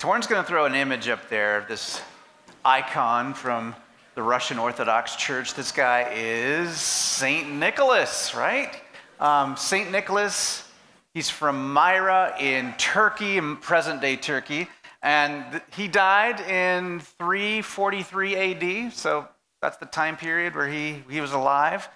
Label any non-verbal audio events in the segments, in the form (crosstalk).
Torin's going to throw an image up there of this icon from the Russian Orthodox Church. This guy is St. Nicholas, right? Um, St. Nicholas, he's from Myra in Turkey, in present day Turkey. And he died in 343 AD, so that's the time period where he, he was alive.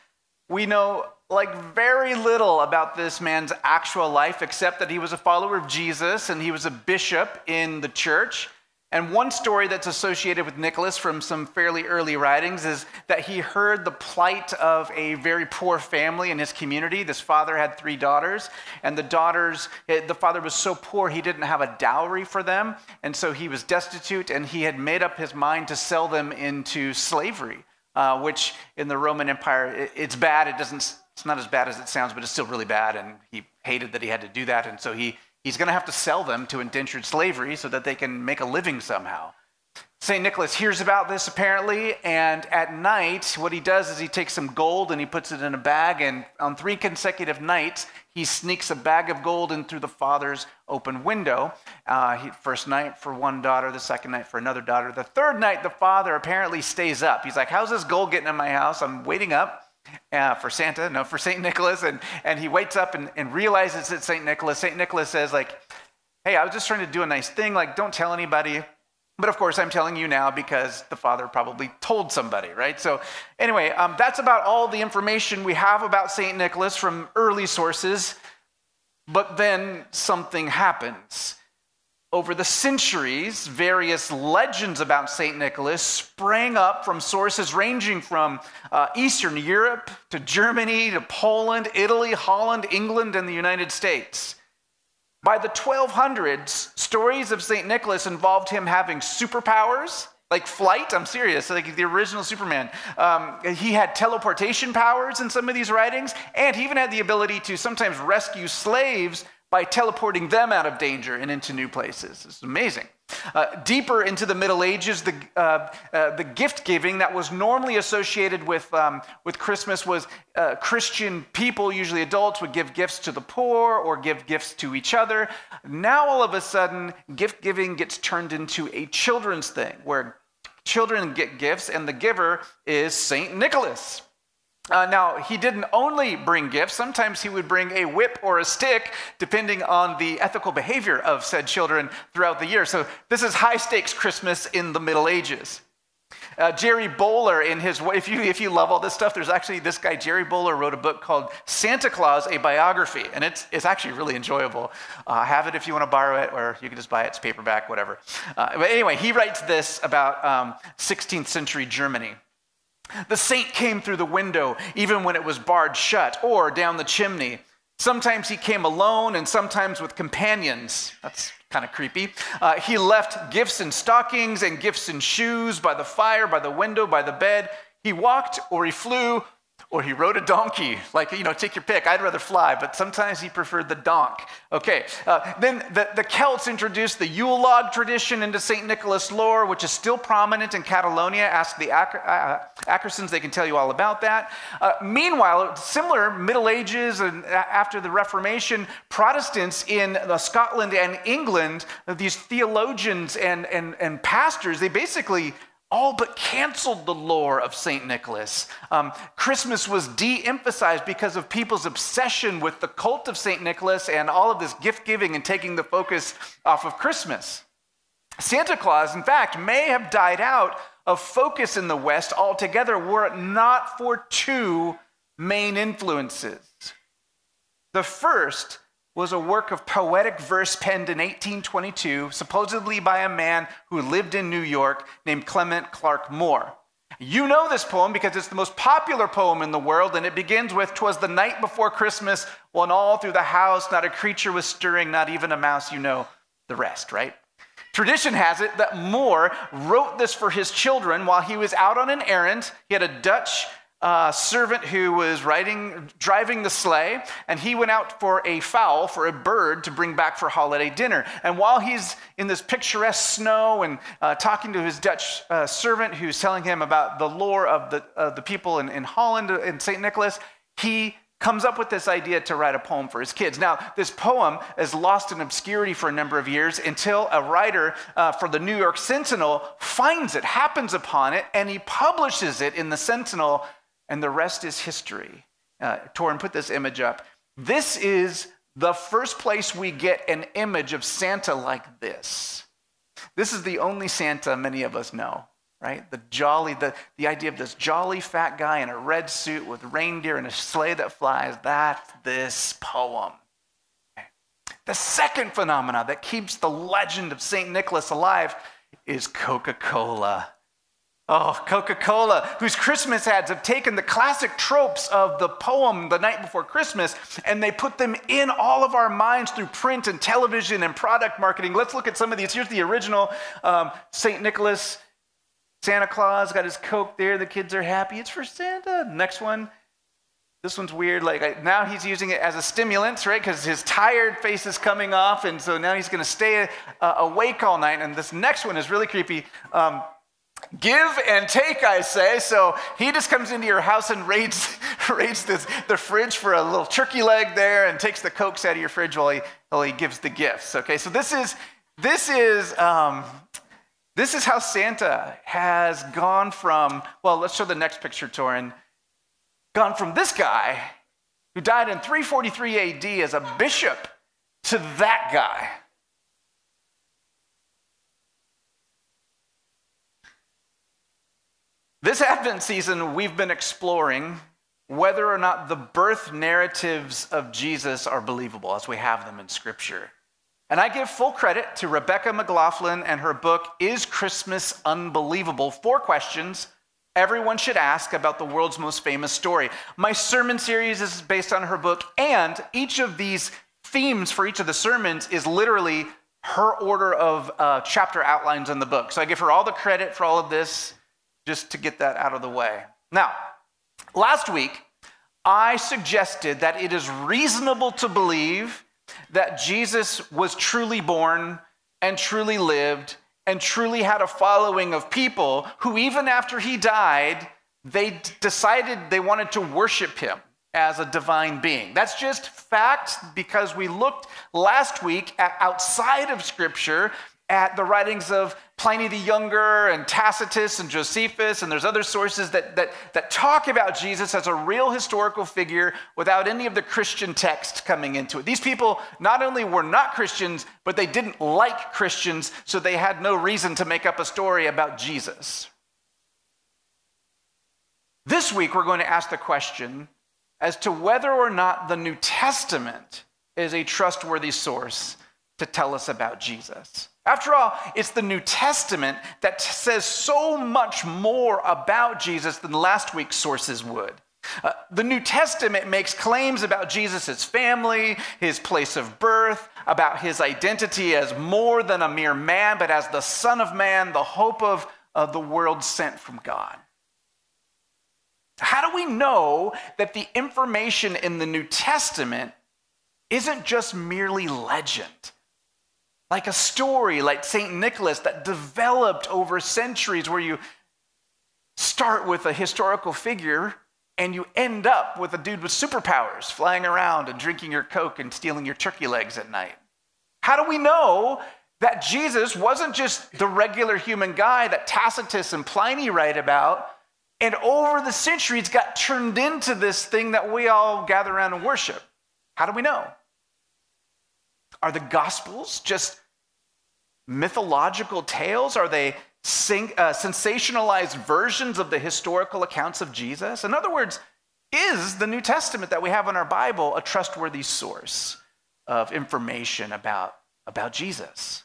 We know like very little about this man's actual life except that he was a follower of Jesus and he was a bishop in the church. And one story that's associated with Nicholas from some fairly early writings is that he heard the plight of a very poor family in his community. This father had three daughters, and the daughters, eh, the father was so poor he didn't have a dowry for them, and so he was destitute, and he had made up his mind to sell them into slavery, uh, which in the Roman Empire, it's bad. It doesn't, it's not as bad as it sounds, but it's still really bad, and he hated that he had to do that, and so he He's going to have to sell them to indentured slavery so that they can make a living somehow. St. Nicholas hears about this apparently, and at night, what he does is he takes some gold and he puts it in a bag, and on three consecutive nights, he sneaks a bag of gold in through the father's open window. Uh, he, first night for one daughter, the second night for another daughter. The third night, the father apparently stays up. He's like, How's this gold getting in my house? I'm waiting up uh, for Santa, no, for St. Nicholas. And, and he wakes up and, and realizes it's St. Nicholas. St. Nicholas says, like, hey, I was just trying to do a nice thing. Like, don't tell anybody. But of course, I'm telling you now because the father probably told somebody, right? So, anyway, um, that's about all the information we have about St. Nicholas from early sources. But then something happens. Over the centuries, various legends about St. Nicholas sprang up from sources ranging from uh, Eastern Europe to Germany to Poland, Italy, Holland, England, and the United States. By the 1200s, stories of St. Nicholas involved him having superpowers, like flight. I'm serious, like the original Superman. Um, he had teleportation powers in some of these writings, and he even had the ability to sometimes rescue slaves by teleporting them out of danger and into new places. It's amazing. Uh, deeper into the Middle Ages, the, uh, uh, the gift giving that was normally associated with, um, with Christmas was uh, Christian people, usually adults, would give gifts to the poor or give gifts to each other. Now, all of a sudden, gift giving gets turned into a children's thing where children get gifts and the giver is St. Nicholas. Uh, now, he didn't only bring gifts, sometimes he would bring a whip or a stick, depending on the ethical behavior of said children throughout the year. So, this is high stakes Christmas in the Middle Ages. Uh, Gerry Bowler, in his if you if you love all this stuff, there's actually this guy Gerry Bowler wrote a book called Santa Claus: A Biography, and it's it's actually really enjoyable. Uh, have it if you want to borrow it, or you can just buy it. It's paperback, whatever. Uh, but anyway, he writes this about um, 16th century Germany. The saint came through the window even when it was barred shut, or down the chimney. Sometimes he came alone and sometimes with companions. That's kind of creepy. Uh, he left gifts in stockings and gifts in shoes by the fire, by the window, by the bed. He walked or he flew or he rode a donkey. Like, you know, take your pick. I'd rather fly, but sometimes he preferred the donk. Okay, uh, then the, the Celts introduced the Yule log tradition into St. Nicholas lore, which is still prominent in Catalonia. Ask the Acker, uh, Ackersons, they can tell you all about that. Uh, meanwhile, similar Middle Ages and after the Reformation, Protestants in Scotland and England, these theologians and, and, and pastors, they basically all but canceled the lore of St. Nicholas. Um, Christmas was de emphasized because of people's obsession with the cult of St. Nicholas and all of this gift giving and taking the focus off of Christmas. Santa Claus, in fact, may have died out of focus in the West altogether were it not for two main influences. The first was a work of poetic verse penned in 1822, supposedly by a man who lived in New York named Clement Clarke Moore. You know this poem because it's the most popular poem in the world, and it begins with "Twas the night before Christmas, when all through the house not a creature was stirring, not even a mouse. You know the rest, right? Tradition has it that Moore wrote this for his children while he was out on an errand. He had a Dutch uh, servant who was riding, driving the sleigh, and he went out for a fowl, for a bird to bring back for holiday dinner. And while he's in this picturesque snow and uh, talking to his Dutch uh, servant who's telling him about the lore of the, the people in, in Holland and St. Nicholas, he comes up with this idea to write a poem for his kids. Now, this poem is lost in obscurity for a number of years until a writer uh, for the New York Sentinel finds it, happens upon it, and he publishes it in the Sentinel, and the rest is history. Uh, Torin, put this image up. This is the first place we get an image of Santa like this. This is the only Santa many of us know right? The jolly, the, the idea of this jolly fat guy in a red suit with reindeer and a sleigh that flies, that's this poem. The second phenomena that keeps the legend of St. Nicholas alive is Coca Cola. Oh, Coca Cola, whose Christmas ads have taken the classic tropes of the poem The Night Before Christmas and they put them in all of our minds through print and television and product marketing. Let's look at some of these. Here's the original um, St. Nicholas Santa Claus got his Coke there. The kids are happy. It's for Santa. Next one. This one's weird. Like now he's using it as a stimulant, right? Because his tired face is coming off, and so now he's going to stay uh, awake all night. And this next one is really creepy. Um, give and take, I say. So he just comes into your house and raids, (laughs) raids this, the fridge for a little turkey leg there, and takes the cokes out of your fridge while he, while he gives the gifts. Okay, so this is this is um, this is how Santa has gone from, well, let's show the next picture, Torin. Gone from this guy who died in 343 AD as a bishop to that guy. This Advent season, we've been exploring whether or not the birth narratives of Jesus are believable as we have them in Scripture. And I give full credit to Rebecca McLaughlin and her book, Is Christmas Unbelievable? Four questions everyone should ask about the world's most famous story. My sermon series is based on her book, and each of these themes for each of the sermons is literally her order of uh, chapter outlines in the book. So I give her all the credit for all of this just to get that out of the way. Now, last week, I suggested that it is reasonable to believe that Jesus was truly born and truly lived and truly had a following of people who, even after he died, they decided they wanted to worship him as a divine being. That's just fact because we looked last week at outside of Scripture at the writings of Pliny the Younger and Tacitus and Josephus, and there's other sources that, that, that talk about Jesus as a real historical figure without any of the Christian text coming into it. These people not only were not Christians, but they didn't like Christians, so they had no reason to make up a story about Jesus. This week, we're going to ask the question as to whether or not the New Testament is a trustworthy source to tell us about Jesus. After all, it's the New Testament that says so much more about Jesus than last week's sources would. Uh, the New Testament makes claims about Jesus' family, his place of birth, about his identity as more than a mere man, but as the Son of Man, the hope of, of the world sent from God. How do we know that the information in the New Testament isn't just merely legend? Like a story like St. Nicholas that developed over centuries, where you start with a historical figure and you end up with a dude with superpowers flying around and drinking your Coke and stealing your turkey legs at night. How do we know that Jesus wasn't just the regular human guy that Tacitus and Pliny write about, and over the centuries got turned into this thing that we all gather around and worship? How do we know? Are the Gospels just mythological tales? Are they sing, uh, sensationalized versions of the historical accounts of Jesus? In other words, is the New Testament that we have in our Bible a trustworthy source of information about, about Jesus?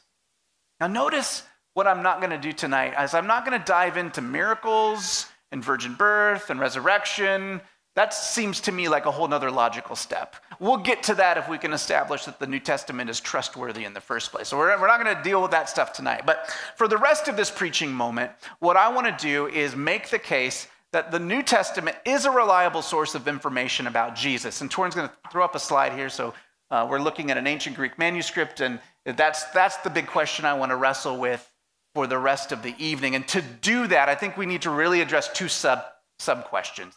Now, notice what I'm not going to do tonight, as I'm not going to dive into miracles and virgin birth and resurrection that seems to me like a whole nother logical step. We'll get to that if we can establish that the New Testament is trustworthy in the first place. So we're, we're not going to deal with that stuff tonight. But for the rest of this preaching moment, what I want to do is make the case that the New Testament is a reliable source of information about Jesus. And Torin's going to throw up a slide here. So uh, we're looking at an ancient Greek manuscript, and that's, that's the big question I want to wrestle with for the rest of the evening. And to do that, I think we need to really address two sub, sub questions.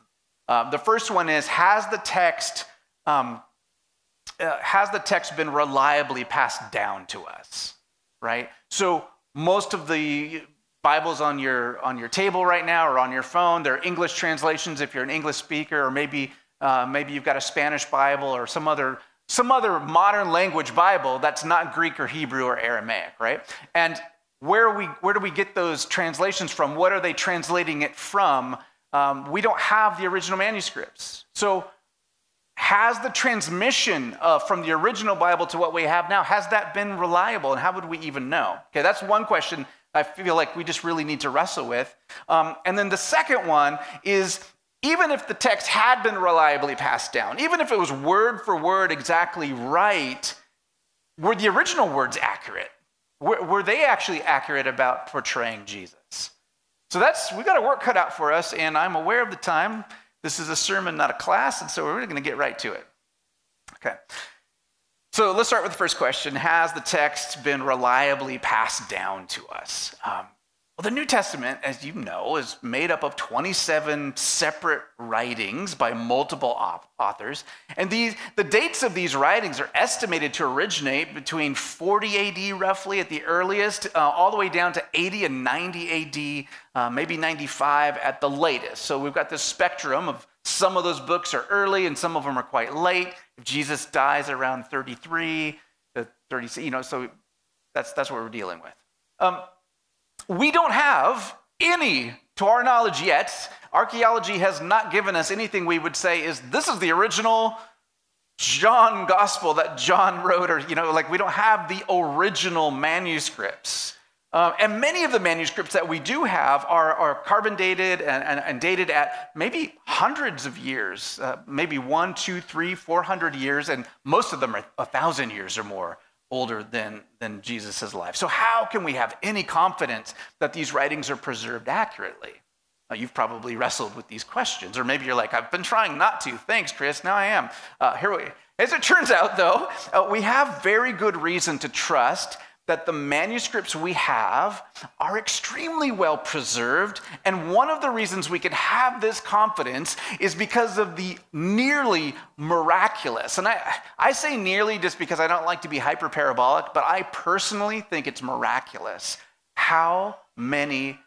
Uh, the first one is Has the text. Um, uh, has the text been reliably passed down to us right? So most of the bibles on your on your table right now or on your phone they're english translations if you're an english speaker or maybe uh, maybe you've got a spanish bible or some other some other modern language bible that's not greek or hebrew or aramaic right? And where we where do we get those translations from? What are they translating it from um, we don't have the original manuscripts so has the transmission uh, from the original Bible to what we have now, has that been reliable? And how would we even know? Okay, that's one question I feel like we just really need to wrestle with. Um, and then the second one is even if the text had been reliably passed down, even if it was word for word exactly right, were the original words accurate? Were, were they actually accurate about portraying Jesus? So that's, we've got a work cut out for us, and I'm aware of the time. This is a sermon, not a class, and so we're going to get right to it. Okay. So let's start with the first question Has the text been reliably passed down to us? Um, well, the New Testament, as you know, is made up of 27 separate writings by multiple authors. And these, the dates of these writings are estimated to originate between 40 AD, roughly at the earliest, uh, all the way down to 80 and 90 AD, uh, maybe 95 at the latest. So we've got this spectrum of some of those books are early and some of them are quite late. If Jesus dies around 33 to 30, you know, so that's, that's what we're dealing with. Um, we don't have any, to our knowledge yet, archaeology has not given us anything we would say is this is the original John gospel that John wrote, or, you know, like we don't have the original manuscripts. Uh, and many of the manuscripts that we do have are, are carbon dated and, and, and, dated at maybe hundreds of years, uh, maybe one, two, three, four hundred years, and most of them are a thousand years or more older than, than Jesus' life. So, how can we have any confidence that these writings are preserved accurately? Uh, you've probably wrestled with these questions, or maybe you're like, I've been trying not to. Thanks, Chris. Now I am. Uh, here we, as it turns out, though, uh, we have very good reason to trust that the manuscripts we have are extremely well preserved. And one of the reasons we can have this confidence is because of the nearly miraculous. And I, I say nearly just because I don't like to be hyperparabolic, but I personally think it's miraculous how many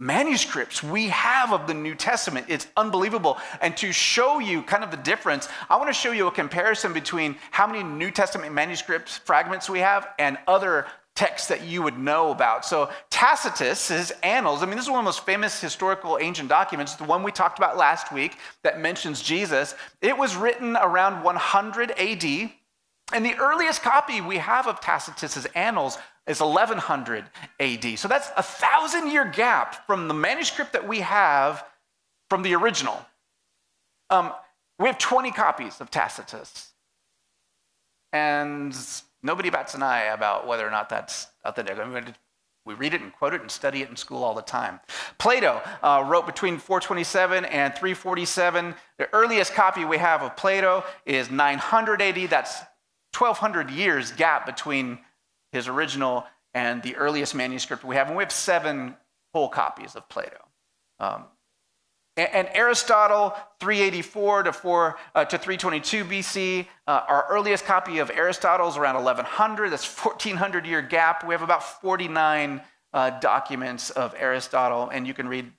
manuscripts we have of the New Testament. It's unbelievable. And to show you kind of the difference, I want to show you a comparison between how many New Testament manuscripts, fragments we have, and other texts that you would know about. So Tacitus, his Annals, I mean, this is one of the most famous historical ancient documents, the one we talked about last week that mentions Jesus. It was written around 100 AD. And the earliest copy we have of Tacitus's Annals is 1100 AD. So that's a thousand year gap from the manuscript that we have from the original. Um, we have 20 copies of Tacitus. And nobody bats an eye about whether or not that's authentic. I mean, we read it and quote it and study it in school all the time. Plato uh, wrote between 427 and 347. The earliest copy we have of Plato is 900 AD. That's 1200 years gap between his original and the earliest manuscript we have. And we have seven whole copies of Plato. Um, and, and, Aristotle, 384 to, 4, uh, to 322 BC. Uh, our earliest copy of Aristotle is around 1100. That's 1400 year gap. We have about 49 uh, documents of Aristotle, and you can read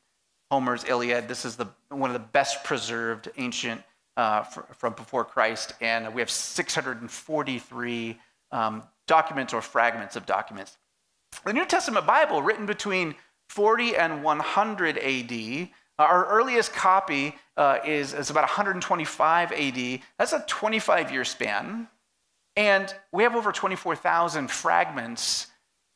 Homer's Iliad. This is the, one of the best preserved ancient uh, from before Christ, and we have 643 um, documents or fragments of documents. The New Testament Bible, written between 40 and 100 AD, our earliest copy uh, is, is about 125 AD. That's a 25 year span. And we have over 24,000 fragments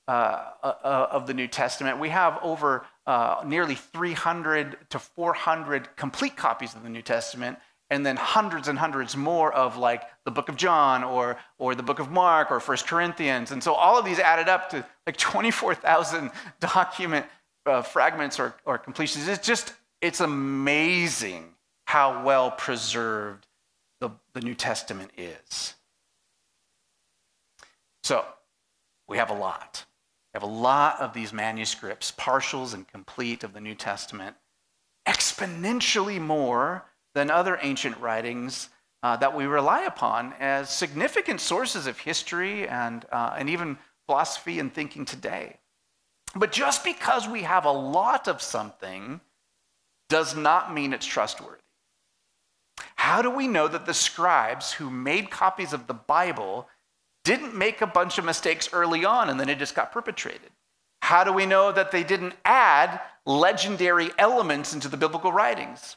uh, uh, of the New Testament. We have over uh, nearly 300 to 400 complete copies of the New Testament and then hundreds and hundreds more of like the book of John or, or the book of Mark or First Corinthians. And so all of these added up to like (laughs) 24,000 document uh, fragments or, or completions. It's just, it's amazing how well preserved the, the New Testament is. So we have a lot. We have a lot of these manuscripts, partials and complete of the New Testament. exponentially more than other ancient writings uh, that we rely upon as significant sources of history and, uh, and even philosophy and thinking today. But just because we have a lot of something does not mean it's trustworthy. How do we know that the scribes who made copies of the Bible didn't make a bunch of mistakes early on and then it just got perpetrated? How do we know that they didn't add legendary elements into the biblical writings?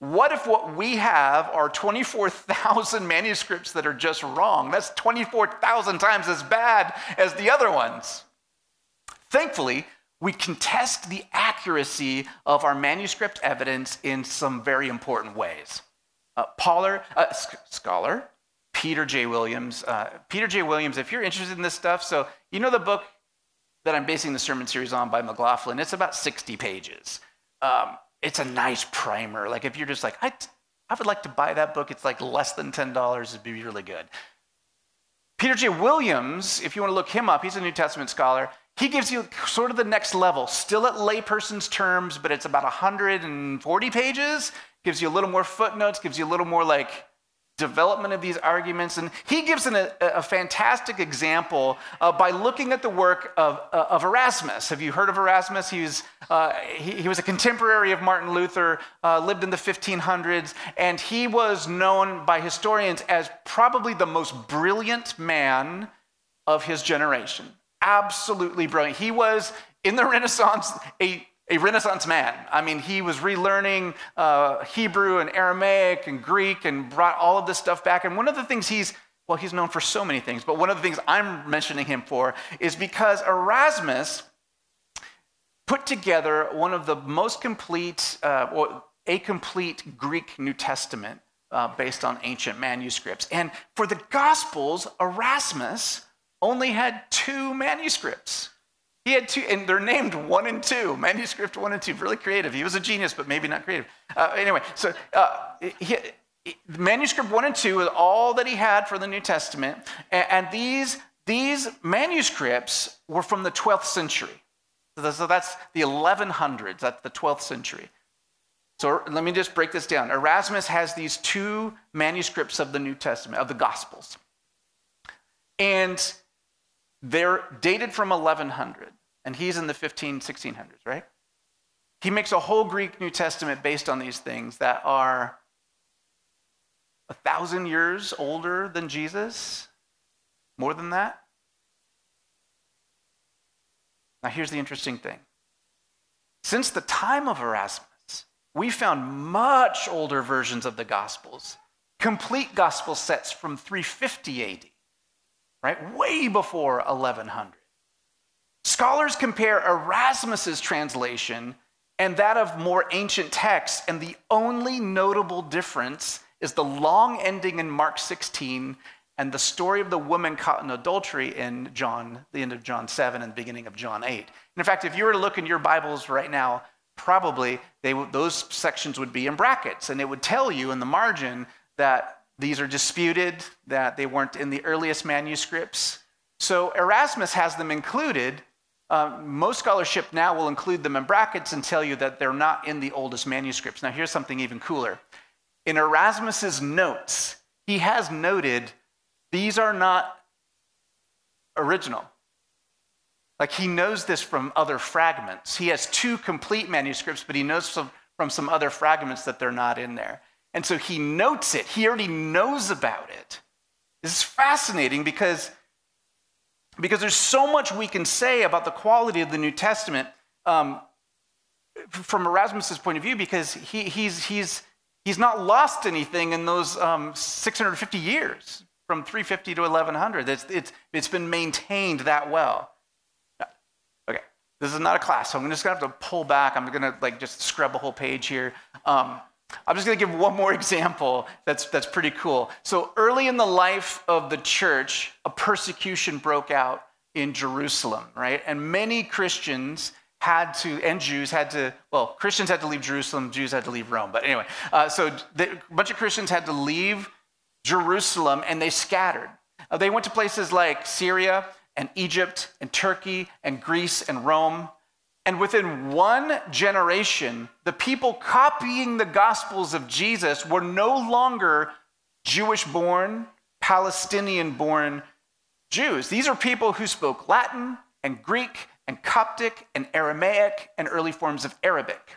What if what we have are 24,000 (laughs) manuscripts that are just wrong? That's 24,000 times as bad as the other ones. Thankfully, we can test the accuracy of our manuscript evidence in some very important ways. Uh, Pauler, uh, scholar, Peter J. Williams. Uh, Peter J. Williams, if you're interested in this stuff, so you know the book that I'm basing the sermon series on by McLaughlin, it's about 60 pages. Um, it's a nice primer. Like if you're just like, I, I would like to buy that book, it's like less than $10, it'd be really good. Peter J. Williams, if you want to look him up, he's a New Testament scholar. He gives you sort of the next level, still at layperson's terms, but it's about 140 pages. Gives you a little more footnotes, gives you a little more like development of these arguments. And he gives an, a, a, fantastic example uh, by looking at the work of, uh, of Erasmus. Have you heard of Erasmus? He was, uh, he, he, was a contemporary of Martin Luther, uh, lived in the 1500s, and he was known by historians as probably the most brilliant man of his generation. Absolutely brilliant. He was, in the Renaissance, a a Renaissance man. I mean, he was relearning uh, Hebrew and Aramaic and Greek and brought all of this stuff back. And one of the things he's, well, he's known for so many things, but one of the things I'm mentioning him for is because Erasmus put together one of the most complete, uh, well, a complete Greek New Testament uh, based on ancient manuscripts. And for the Gospels, Erasmus only had two manuscripts. He had two, and they're named one and two, manuscript one and two. Really creative. He was a genius, but maybe not creative. Uh, anyway, so uh, he, manuscript one and two is all that he had for the New Testament, and, and these these manuscripts were from the 12th century. So that's the 1100s. That's the 12th century. So let me just break this down. Erasmus has these two manuscripts of the New Testament, of the Gospels. And they're dated from 1100 and he's in the 15, 1600s, right? He makes a whole Greek New Testament based on these things that are a thousand years older than Jesus, more than that. Now, here's the interesting thing. Since the time of Erasmus, we found much older versions of the Gospels, complete gospel sets from 350 AD, right? Way before 1100. Scholars compare Erasmus's translation and that of more ancient texts, and the only notable difference is the long ending in Mark 16 and the story of the woman caught in adultery in John, the end of John 7 and the beginning of John 8. And in fact, if you were to look in your Bibles right now, probably they, those sections would be in brackets, and it would tell you in the margin that these are disputed, that they weren't in the earliest manuscripts. So Erasmus has them included uh, most scholarship now will include them in brackets and tell you that they're not in the oldest manuscripts. Now, here's something even cooler. In Erasmus's notes, he has noted these are not original. Like he knows this from other fragments. He has two complete manuscripts, but he knows from, from some other fragments that they're not in there. And so he notes it. He already knows about it. This is fascinating because because there's so much we can say about the quality of the New Testament um, from Erasmus's point of view, because he, he's, he's, he's not lost anything in those um, 650 years from 350 to 1100. It's, it's, it's been maintained that well. Okay, this is not a class, so I'm just gonna have to pull back. I'm gonna like just scrub a whole page here. Um, I'm just going to give one more (laughs) example that's, that's pretty cool. So, early in the life of the church, a persecution broke out in Jerusalem, right? And many Christians had to, and Jews had to, well, Christians had to leave Jerusalem, Jews had to leave Rome. But anyway, uh, so the, a bunch of Christians had to leave Jerusalem and they scattered. Uh, they went to places like Syria and Egypt and Turkey and Greece and Rome. And within one generation, the people copying the Gospels of Jesus were no longer Jewish born, Palestinian born Jews. These are people who spoke Latin and Greek and Coptic and Aramaic and early forms of Arabic.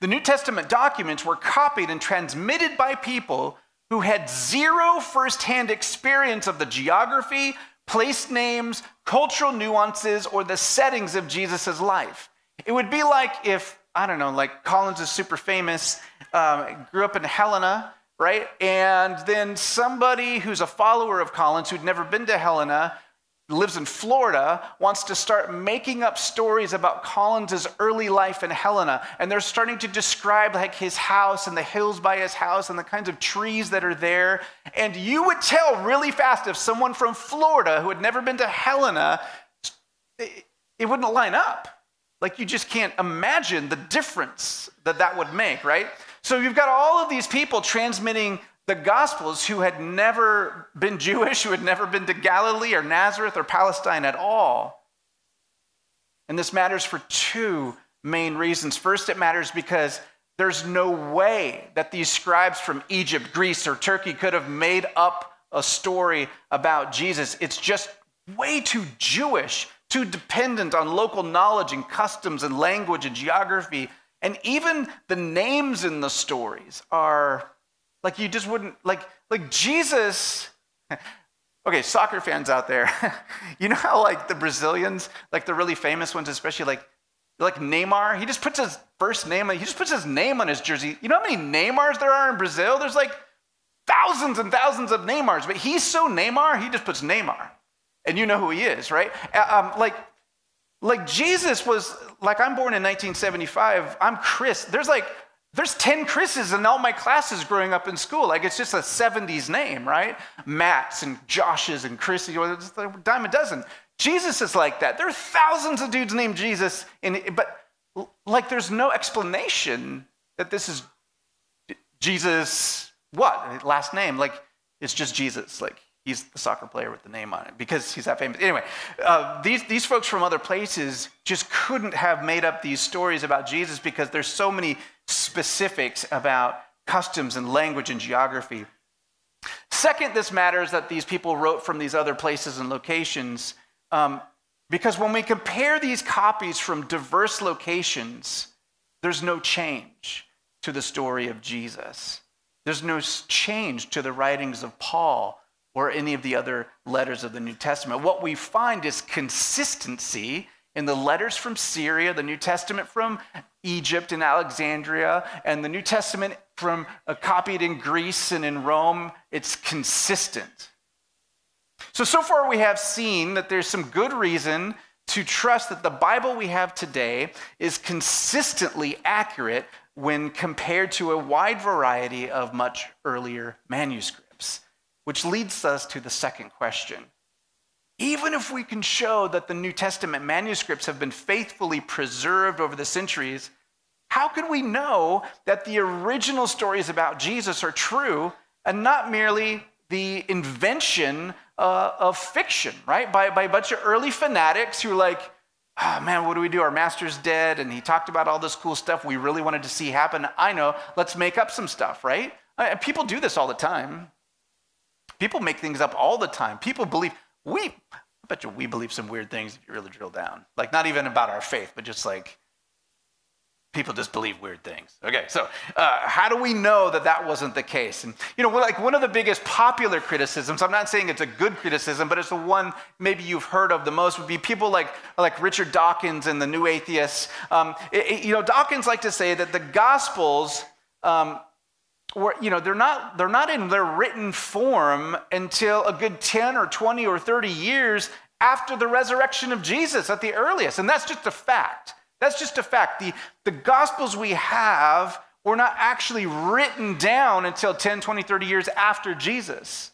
The New Testament documents were copied and transmitted by people who had zero firsthand experience of the geography, place names, cultural nuances, or the settings of Jesus' life. It would be like if, I don't know, like Collins is super famous, um, grew up in Helena, right? And then somebody who's a follower of Collins who'd never been to Helena lives in Florida, wants to start making up stories about Collins's early life in Helena. And they're starting to describe like his house and the hills by his house and the kinds of trees that are there. And you would tell really fast if someone from Florida who had never been to Helena, it, it wouldn't line up. Like you just can't imagine the difference that that would make, right? So you've got all of these people transmitting the Gospels who had never been Jewish, who had never been to Galilee or Nazareth or Palestine at all. And this matters for two main reasons. First, it matters because there's no way that these scribes from Egypt, Greece, or Turkey could have made up a story about Jesus. It's just way too Jewish, too dependent on local knowledge and customs and language and geography. And even the names in the stories are like you just wouldn't like like Jesus. (laughs) okay, soccer fans out there, (laughs) you know how like the Brazilians, like the really famous ones, especially like like Neymar, he just puts his first name, he just puts his name on his jersey. You know how many Neymars there are in Brazil? There's like thousands and thousands of Neymars, but he's so Neymar, he just puts Neymar. And you know who he is, right? Uh, um, like, like Jesus was, like I'm born in 1975, I'm Chris. There's like there's 10 Chris's in all my classes growing up in school. Like it's just a 70s name, right? Matt's and Josh's and Chrissy, it's a dime a dozen. Jesus is like that. There are thousands of dudes named Jesus, in, but like there's no explanation that this is Jesus, what? Last name. Like it's just Jesus. Like he's the soccer player with the name on it because he's that famous. Anyway, uh, these, these folks from other places just couldn't have made up these stories about Jesus because there's so many specifics about customs and language and geography. Second, this matters that these people wrote from these other places and locations um, because when we compare these copies from diverse locations, there's no change to the story of Jesus. There's no change to the writings of Paul or any of the other letters of the New Testament. What we find is consistency in the letters from Syria, the New Testament from Egypt and Alexandria, and the New Testament from uh, copied in Greece and in Rome, it's consistent. So, so far we have seen that there's some good reason to trust that the Bible we have today is consistently accurate when compared to a wide variety of much earlier manuscripts, which leads us to the second question even if we can show that the New Testament manuscripts have been faithfully preserved over the centuries, how can we know that the original stories about Jesus are true and not merely the invention uh, of fiction, right? By, by a bunch of early fanatics who are like, oh man, what do we do? Our master's dead and he talked about all this cool stuff we really wanted to see happen. I know, let's make up some stuff, right? Uh, people do this all the time. People make things up all the time. People believe, we, I bet you we believe some weird things if you really drill down. Like, not even about our faith, but just like people just believe weird things. Okay, so uh, how do we know that that wasn't the case? And, you know, like one of the biggest popular criticisms, I'm not saying it's a good criticism, but it's the one maybe you've heard of the most, would be people like, like Richard Dawkins and the New Atheists. Um, it, it, you know, Dawkins like to say that the Gospels, um, you know, they're not, they're not in their written form until a good 10 or 20 or 30 years after the resurrection of Jesus at the earliest. And that's just a fact. That's just a fact. The, the Gospels we have were not actually written down until 10, 20, 30 years after Jesus.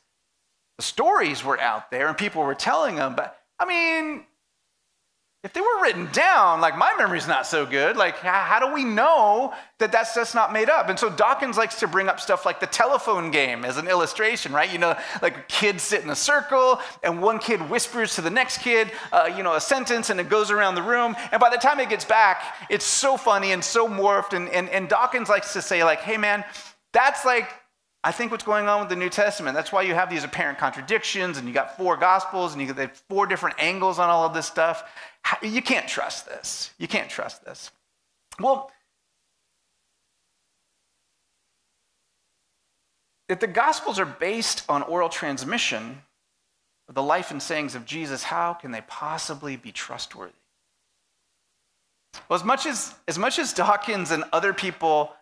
The stories were out there and people were telling them, but I mean, if they were written down, like my memory's not so good, like how, do we know that that's just not made up? And so Dawkins likes to bring up stuff like the telephone game as an illustration, right? You know, like kids sit in a circle and one kid whispers to the next kid, uh, you know, a sentence and it goes around the room. And by the time it gets back, it's so funny and so morphed. And, and, and Dawkins likes to say, like, hey man, that's like I think what's going on with the New Testament, that's why you have these apparent contradictions and you got four gospels and you got four different angles on all of this stuff. You can't trust this. You can't trust this. Well, if the gospels are based on oral transmission of the life and sayings of Jesus, how can they possibly be trustworthy? Well, as much as, as much as Dawkins and other people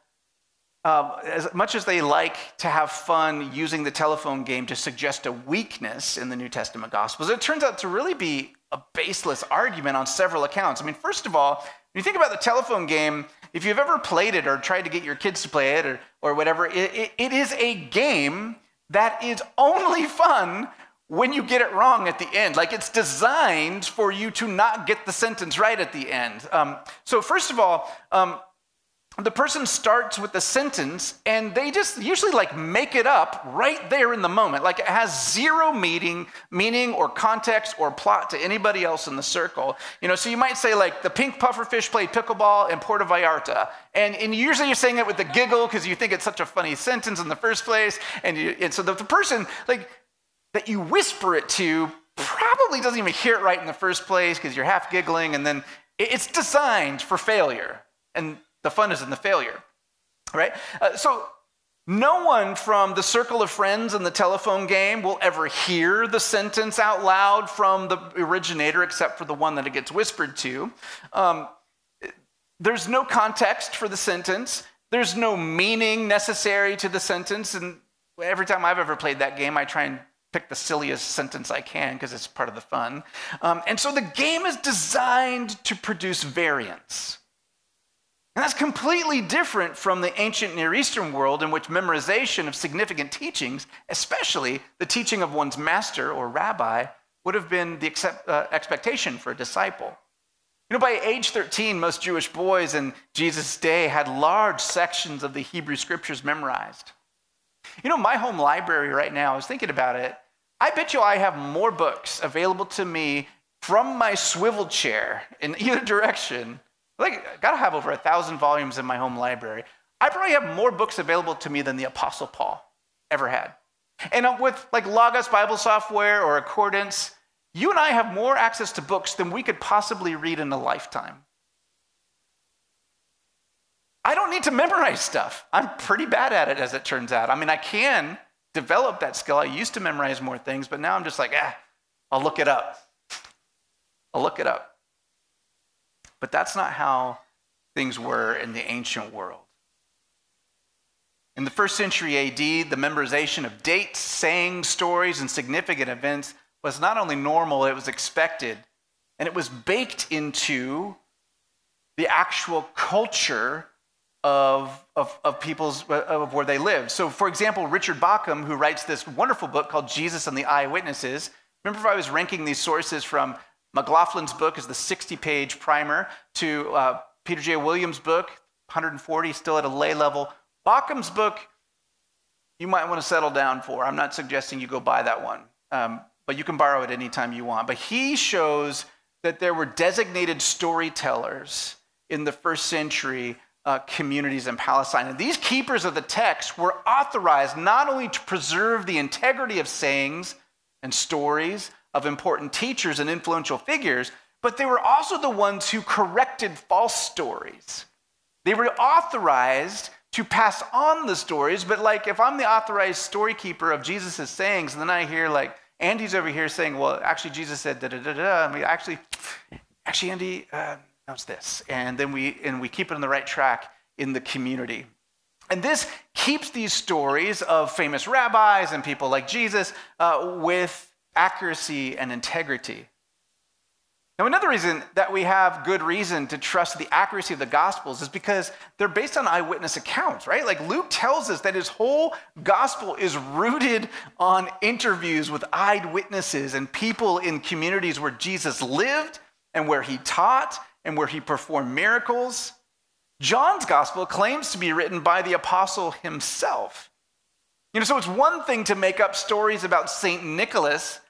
um, as much as they like to have fun using the telephone game to suggest a weakness in the New Testament Gospels, it turns out to really be a baseless argument on several accounts. I mean, first of all, when you think about the telephone game, if you've ever played it or tried to get your kids to play it or, or whatever, it, it, it is a game that is only fun when you get it wrong at the end. Like it's designed for you to not get the sentence right at the end. Um, so, first of all, um, the person starts with a sentence and they just usually like make it up right there in the moment. Like it has zero meaning meaning or context or plot to anybody else in the circle. You know so you might say like the pink pufferfish played pickleball in puerto vallarta. And, and usually you're saying it with a giggle because you think it's such a funny sentence in the first place. And, you, and so the, the person like that you whisper it to probably doesn't even hear it right in the first place because you're half giggling and then it's designed for failure. And the fun is in the failure, right? Uh, so no one from the circle of friends in the telephone game will ever hear the sentence out loud from the originator except for the one that it gets whispered to. Um, there's no context for the sentence. There's no meaning necessary to the sentence. And every time I've ever played that game, I try and pick the silliest sentence I can because it's part of the fun. Um, and so the game is designed to produce variance. And that's completely different from the ancient Near Eastern world in which memorization of significant teachings, especially the teaching of one's master or rabbi, would have been the accept, uh, expectation for a disciple. You know, by age 13, most Jewish boys in Jesus' day had large sections of the Hebrew scriptures memorized. You know, my home library right now, I was thinking about it, I bet you I have more books available to me from my swivel chair in either (laughs) direction like, gotta have over a thousand volumes in my home library. I probably have more books available to me than the Apostle Paul ever had. And uh, with like Logos Bible software or Accordance, you and I have more access to books than we could possibly read in a lifetime. I don't need to memorize stuff. I'm pretty bad at it, as it turns out. I mean, I can develop that skill. I used to memorize more things, but now I'm just like, ah, I'll look it up. I'll look it up. But that's not how things were in the ancient world. In the first century AD, the memorization of dates, sayings, stories, and significant events was not only normal, it was expected. And it was baked into the actual culture of, of, of people's of where they lived. So, for example, Richard Bauckham, who writes this wonderful book called Jesus and the Eyewitnesses. Remember, if I was ranking these sources from McLaughlin's book is the 60 page primer to uh, Peter J. Williams' book, 140, still at a lay level. Bauckham's book, you might want to settle down for. I'm not suggesting you go buy that one, um, but you can borrow it anytime you want. But he shows that there were designated storytellers in the first century uh, communities in Palestine. And these keepers of the text were authorized not only to preserve the integrity of sayings and stories, of important teachers and influential figures, but they were also the ones who corrected false stories. They were authorized to pass on the stories, but like if I'm the authorized story keeper of Jesus' sayings, and then I hear like Andy's over here saying, well, actually Jesus said da da da da. I mean, actually, actually, Andy uh, knows this, and then we and we keep it on the right track in the community. And this keeps these stories of famous rabbis and people like Jesus uh, with accuracy and integrity. Now, another reason that we have good reason to trust the accuracy of the Gospels is because they're based on eyewitness accounts, right? Like Luke tells us that his whole Gospel is rooted on interviews with eyewitnesses and people in communities where Jesus lived and where he taught and where he performed miracles. John's gospel claims to be written by the apostle himself. You know, so it's one thing to make up stories about St. Nicholas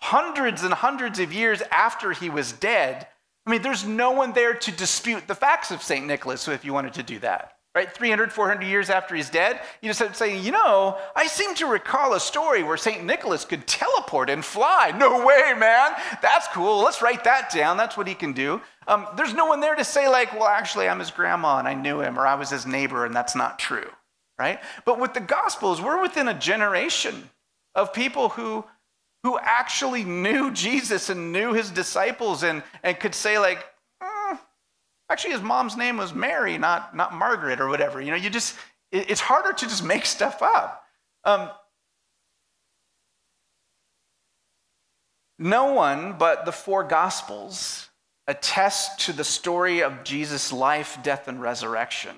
hundreds and hundreds of years after he was dead. I mean, there's no one there to dispute the facts of St. Nicholas if you wanted to do that. Right? 300, 400 years after he's dead, you just say, you know, I seem to recall a story where St. Nicholas could teleport and fly. No way, man. That's cool. Let's write that down. That's what he can do. Um, there's no one there to say, like, well, actually, I'm his grandma and I knew him, or I was his neighbor, and that's not true. Right? But with the Gospels, we're within a generation of people who who actually knew Jesus and knew his disciples and, and could say, like, mm, actually, his mom's name was Mary, not, not Margaret or whatever. You know, you just, it, it's harder to just make stuff up. Um, no one but the four Gospels attest to the story of Jesus' life, death, and resurrection.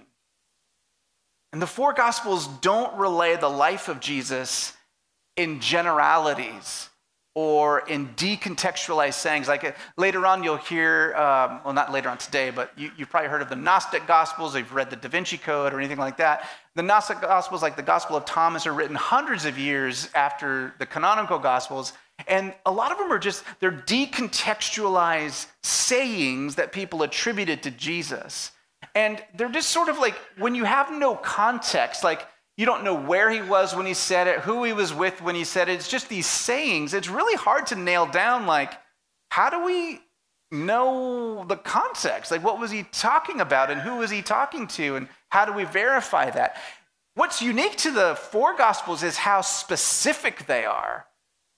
And the four Gospels don't relay the life of Jesus in generalities or in decontextualized sayings. Like uh, later on, you'll hear, um, well, not later on today, but you, have probably heard of the Gnostic Gospels, you've read the Da Vinci Code or anything like that. The Gnostic Gospels, like the Gospel of Thomas, are written hundreds of years after the canonical Gospels. And a lot of them are just, they're decontextualized sayings that people attributed to Jesus. And they're just sort of like, when you have no context, like, you don't know where he was when he said it, who he was with when he said it. It's just these sayings. It's really hard to nail down, like, how do we know the context? Like, what was he talking about and who was he talking to and how do we verify that? What's unique to the four Gospels is how specific they are.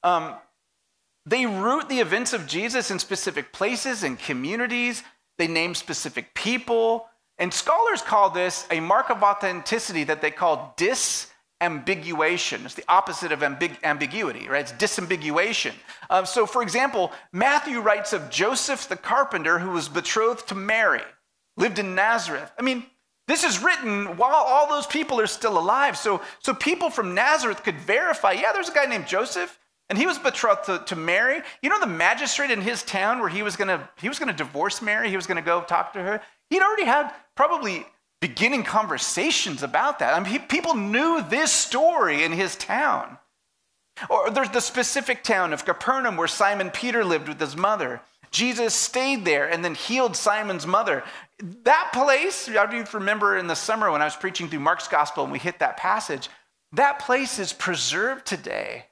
Um, they root the events of Jesus in specific places and communities, they name specific people. And scholars call this a mark of authenticity that they call disambiguation. It's the opposite of ambig- ambiguity, right? It's disambiguation. Um, so, for example, Matthew writes of Joseph the carpenter who was betrothed to Mary, lived in Nazareth. I mean, this is written while all those people are still alive. So, so people from Nazareth could verify yeah, there's a guy named Joseph. And he was betrothed to, to Mary. You know the magistrate in his town where he was gonna he was gonna divorce Mary. He was gonna go talk to her. He'd already had probably beginning conversations about that. I mean, he, people knew this story in his town. Or there's the specific town of Capernaum where Simon Peter lived with his mother. Jesus stayed there and then healed Simon's mother. That place, I do remember in the summer when I was preaching through Mark's gospel and we hit that passage, that place is preserved today.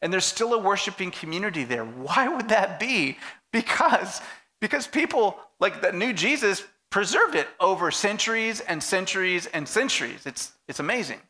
And there's still a worshiping community there. Why would that be? Because, because people like that knew Jesus preserved it over centuries and centuries and centuries. It's, it's amazing.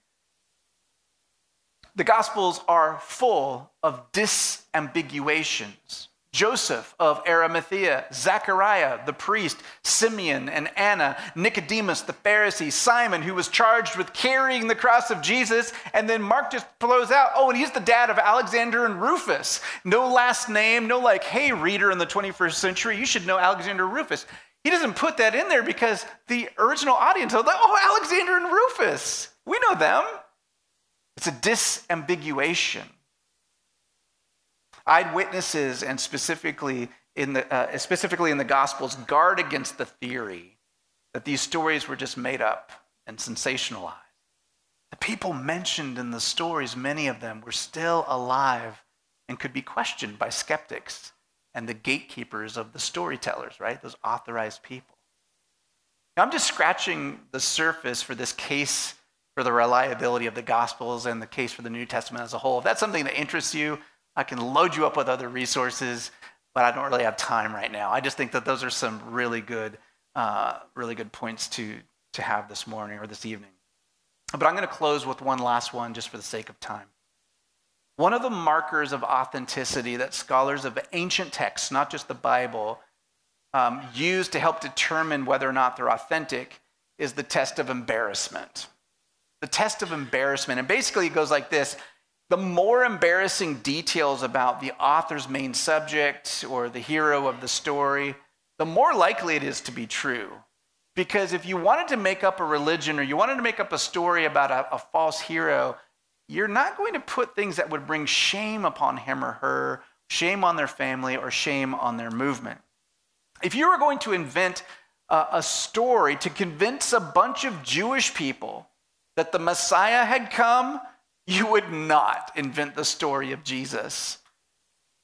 The Gospels are full of disambiguations. Joseph of Arimathea, Zechariah the priest, Simeon and Anna, Nicodemus the Pharisee, Simon who was charged with carrying the cross of Jesus, and then Mark just blows out, oh, and he's the dad of Alexander and Rufus. No last name, no like, hey, reader in the 21st century, you should know Alexander Rufus. He doesn't put that in there because the original audience was like, oh, Alexander and Rufus. We know them. It's a disambiguation. Eyewitnesses, and specifically in the, uh, specifically in the Gospels, guard against the theory that these stories were just made up and sensationalized. The people mentioned in the stories, many of them, were still alive and could be questioned by skeptics and the gatekeepers of the storytellers, right? Those authorized people. Now, I'm just scratching the surface for this case for the reliability of the Gospels and the case for the New Testament as a whole. If that's something that interests you, I can load you up with other resources, but I don't really have time right now. I just think that those are some really good, uh, really good points to, to have this morning or this evening. But I'm going to close with one last one just for the sake of time. One of the markers of authenticity that scholars of ancient texts, not just the Bible, um, use to help determine whether or not they're authentic is the test of embarrassment. The test of embarrassment. And basically, it goes like this the more embarrassing details about the author's main subject or the hero of the story, the more likely it is to be true. Because if you wanted to make up a religion or you wanted to make up a story about a, a false hero, you're not going to put things that would bring shame upon him or her, shame on their family, or shame on their movement. If you were going to invent a, a story to convince a bunch of Jewish people that the Messiah had come, you would not invent the story of Jesus.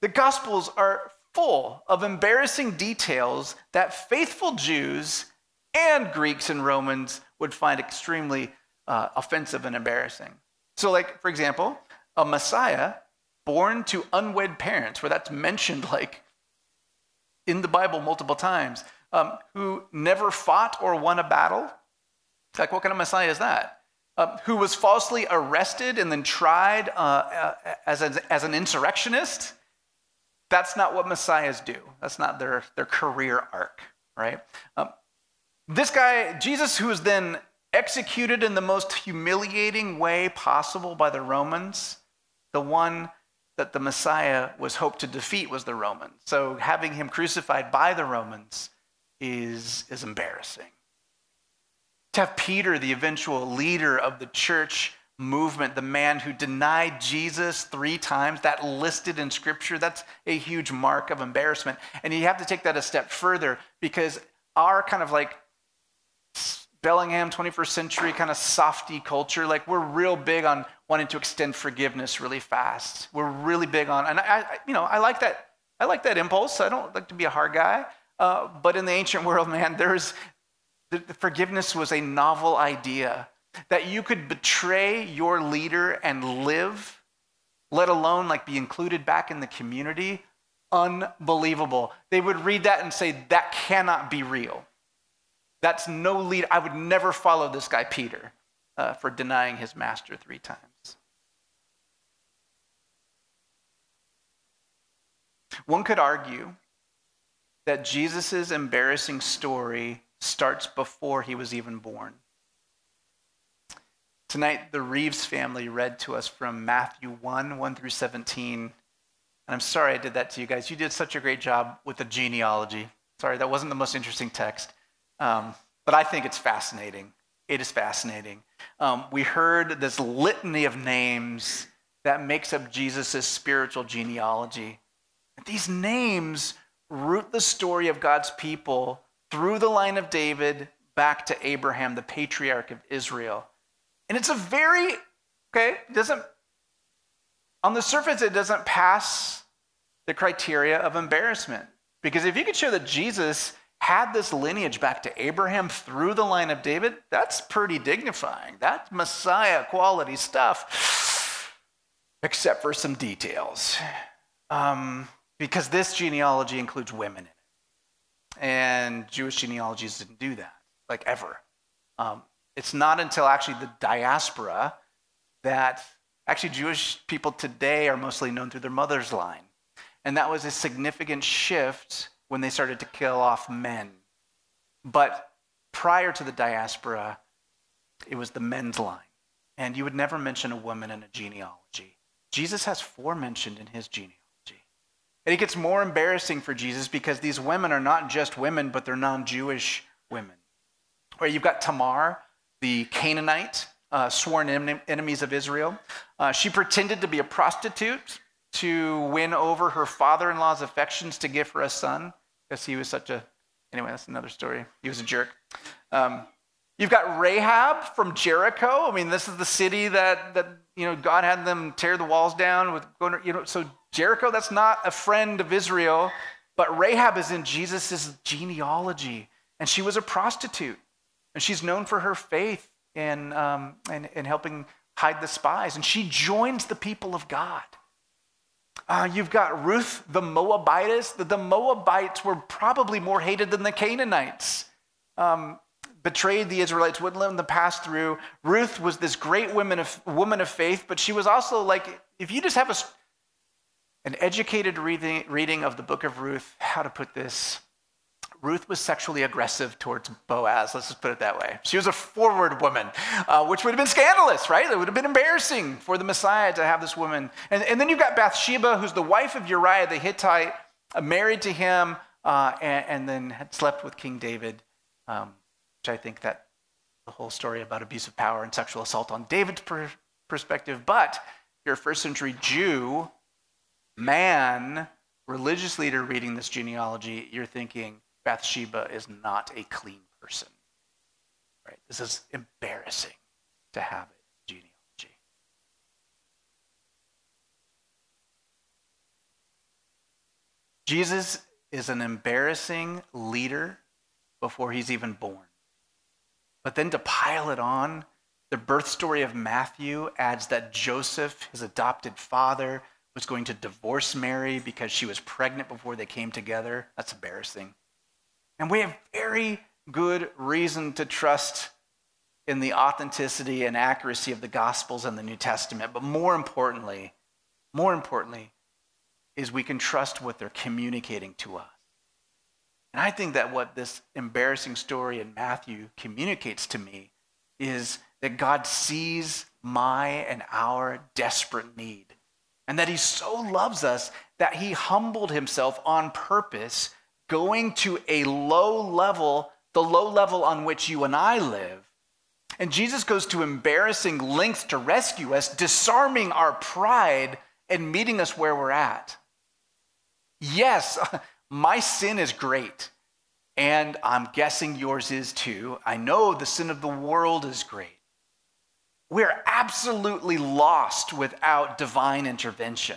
The Gospels are full of embarrassing details that faithful Jews and Greeks and Romans would find extremely uh, offensive and embarrassing. So, like, for example, a Messiah born to unwed parents, where that's mentioned like in the Bible multiple times, um, who never fought or won a battle. It's Like, what kind of Messiah is that? Uh, who was falsely arrested and then tried uh, uh, as, a, as an insurrectionist. That's not what messiahs do. That's not their, their career arc, right? Um, this guy, Jesus, who was then executed in the most humiliating way possible by the Romans, the one that the Messiah was hoped to defeat was the Romans. So having him crucified by the Romans is, is embarrassing. To have Peter, the eventual leader of the church movement, the man who denied Jesus three times, that listed in scripture, that's a huge mark of embarrassment. And you have to take that a step further because our kind of like Bellingham 21st century kind of softy culture, like we're real big on wanting to extend forgiveness really fast. We're really big on, and I, you know, I like that. I like that impulse. I don't like to be a hard guy. Uh, but in the ancient (laughs) world, man, there's the, forgiveness was a novel idea that you could betray your leader and live, let alone like be included back in the community. Unbelievable. They would read that and say, that cannot be real. That's no lead. I would never follow this guy, Peter, uh, for denying his master three times. One could argue that Jesus' embarrassing story starts before he was even born. Tonight, the Reeves family read to us from Matthew 1 1 through 17. And I'm sorry I did that to you guys. You did such a great job with the genealogy. Sorry, that wasn't the most interesting text. Um, but I think it's fascinating. It is fascinating. Um, we heard this litany of names that makes up Jesus' spiritual genealogy. These names root the story of God's people through the line of David back to Abraham, the patriarch of Israel. And it's a very, okay, doesn't, on the surface, it doesn't pass the criteria of embarrassment. Because if you could show that Jesus had this lineage back to Abraham through the line of David, that's pretty dignifying. That's Messiah quality stuff, except for some details. Um, because this genealogy includes women. And Jewish genealogies didn't do that, like ever. Um, it's not until actually the diaspora that actually Jewish people today are mostly known through their mother's line. And that was a significant shift when they started to kill off men. But prior to the diaspora, it was the men's line. And you would never mention a woman in a genealogy. Jesus has four mentioned in his genealogy. And it gets more embarrassing for Jesus because these women are not just women, but they're non Jewish women. Where you've got Tamar, the Canaanite, uh, sworn en- enemies of Israel. Uh, she pretended to be a prostitute to win over her father in law's affections to give her a son because he was such a. Anyway, that's another story. He was a jerk. Um, you've got Rahab from Jericho. I mean, this is the city that, that you know, God had them tear the walls down with, you know, so Jericho, that's not a friend of Israel, but Rahab is in Jesus' genealogy, and she was a prostitute, and she's known for her faith in, um, in, in helping hide the spies, and she joins the people of God. Uh, you've got Ruth the Moabitess. The, the, Moabites were probably more hated than the Canaanites. Um, betrayed the Israelites, wouldn't let them pass through. Ruth was this great woman of, woman of faith, but she was also like, if you just have a, an educated reading, reading of the book of Ruth, how to put this, Ruth was sexually aggressive towards Boaz. Let's just put it that way. She was a forward woman, uh, which would have been scandalous, right? It would have been embarrassing for the Messiah to have this woman. And, and then you've got Bathsheba, who's the wife of Uriah the Hittite, uh, married to him, uh, and, and, then had slept with King David, um, which I think that the whole story about abuse of power and sexual assault on David's per- perspective. But you're a first century Jew, man, religious leader reading this genealogy, you're thinking, Bathsheba is not a clean person. Right? This is embarrassing to have it genealogy. Jesus is an embarrassing leader before he's even born. But then to pile it on, the birth story of Matthew adds that Joseph, his adopted father, was going to divorce Mary because she was pregnant before they came together. That's embarrassing. And we have very good reason to trust in the authenticity and accuracy of the Gospels and the New Testament. But more importantly, more importantly, is we can trust what they're communicating to us. And I think that what this embarrassing story in Matthew communicates to me is that God sees my and our desperate need. And that he so loves us that he humbled himself on purpose, going to a low level, the low level on which you and I live. And Jesus goes to embarrassing lengths to rescue us, disarming our pride and meeting us where we're at. Yes, (laughs) my sin is great. And I'm guessing yours is too. I know the sin of the world is great. We're absolutely lost without divine intervention.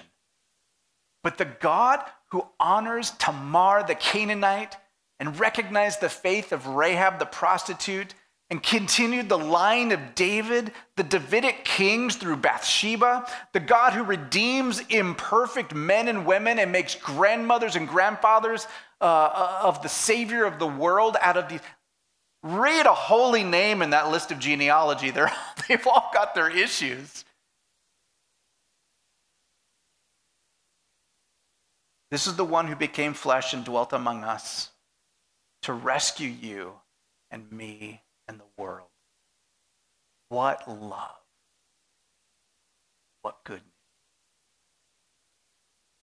But the God who honors Tamar the Canaanite and recognized the faith of Rahab the prostitute and continued the line of David, the Davidic kings through Bathsheba, the God who redeems imperfect men and women and makes grandmothers and grandfathers uh, of the Savior of the world out of these. Read a holy name in that list of genealogy. (laughs) They're, they've all got their issues. This is the one who became flesh and dwelt among us to rescue you and me and the world. What love. What goodness.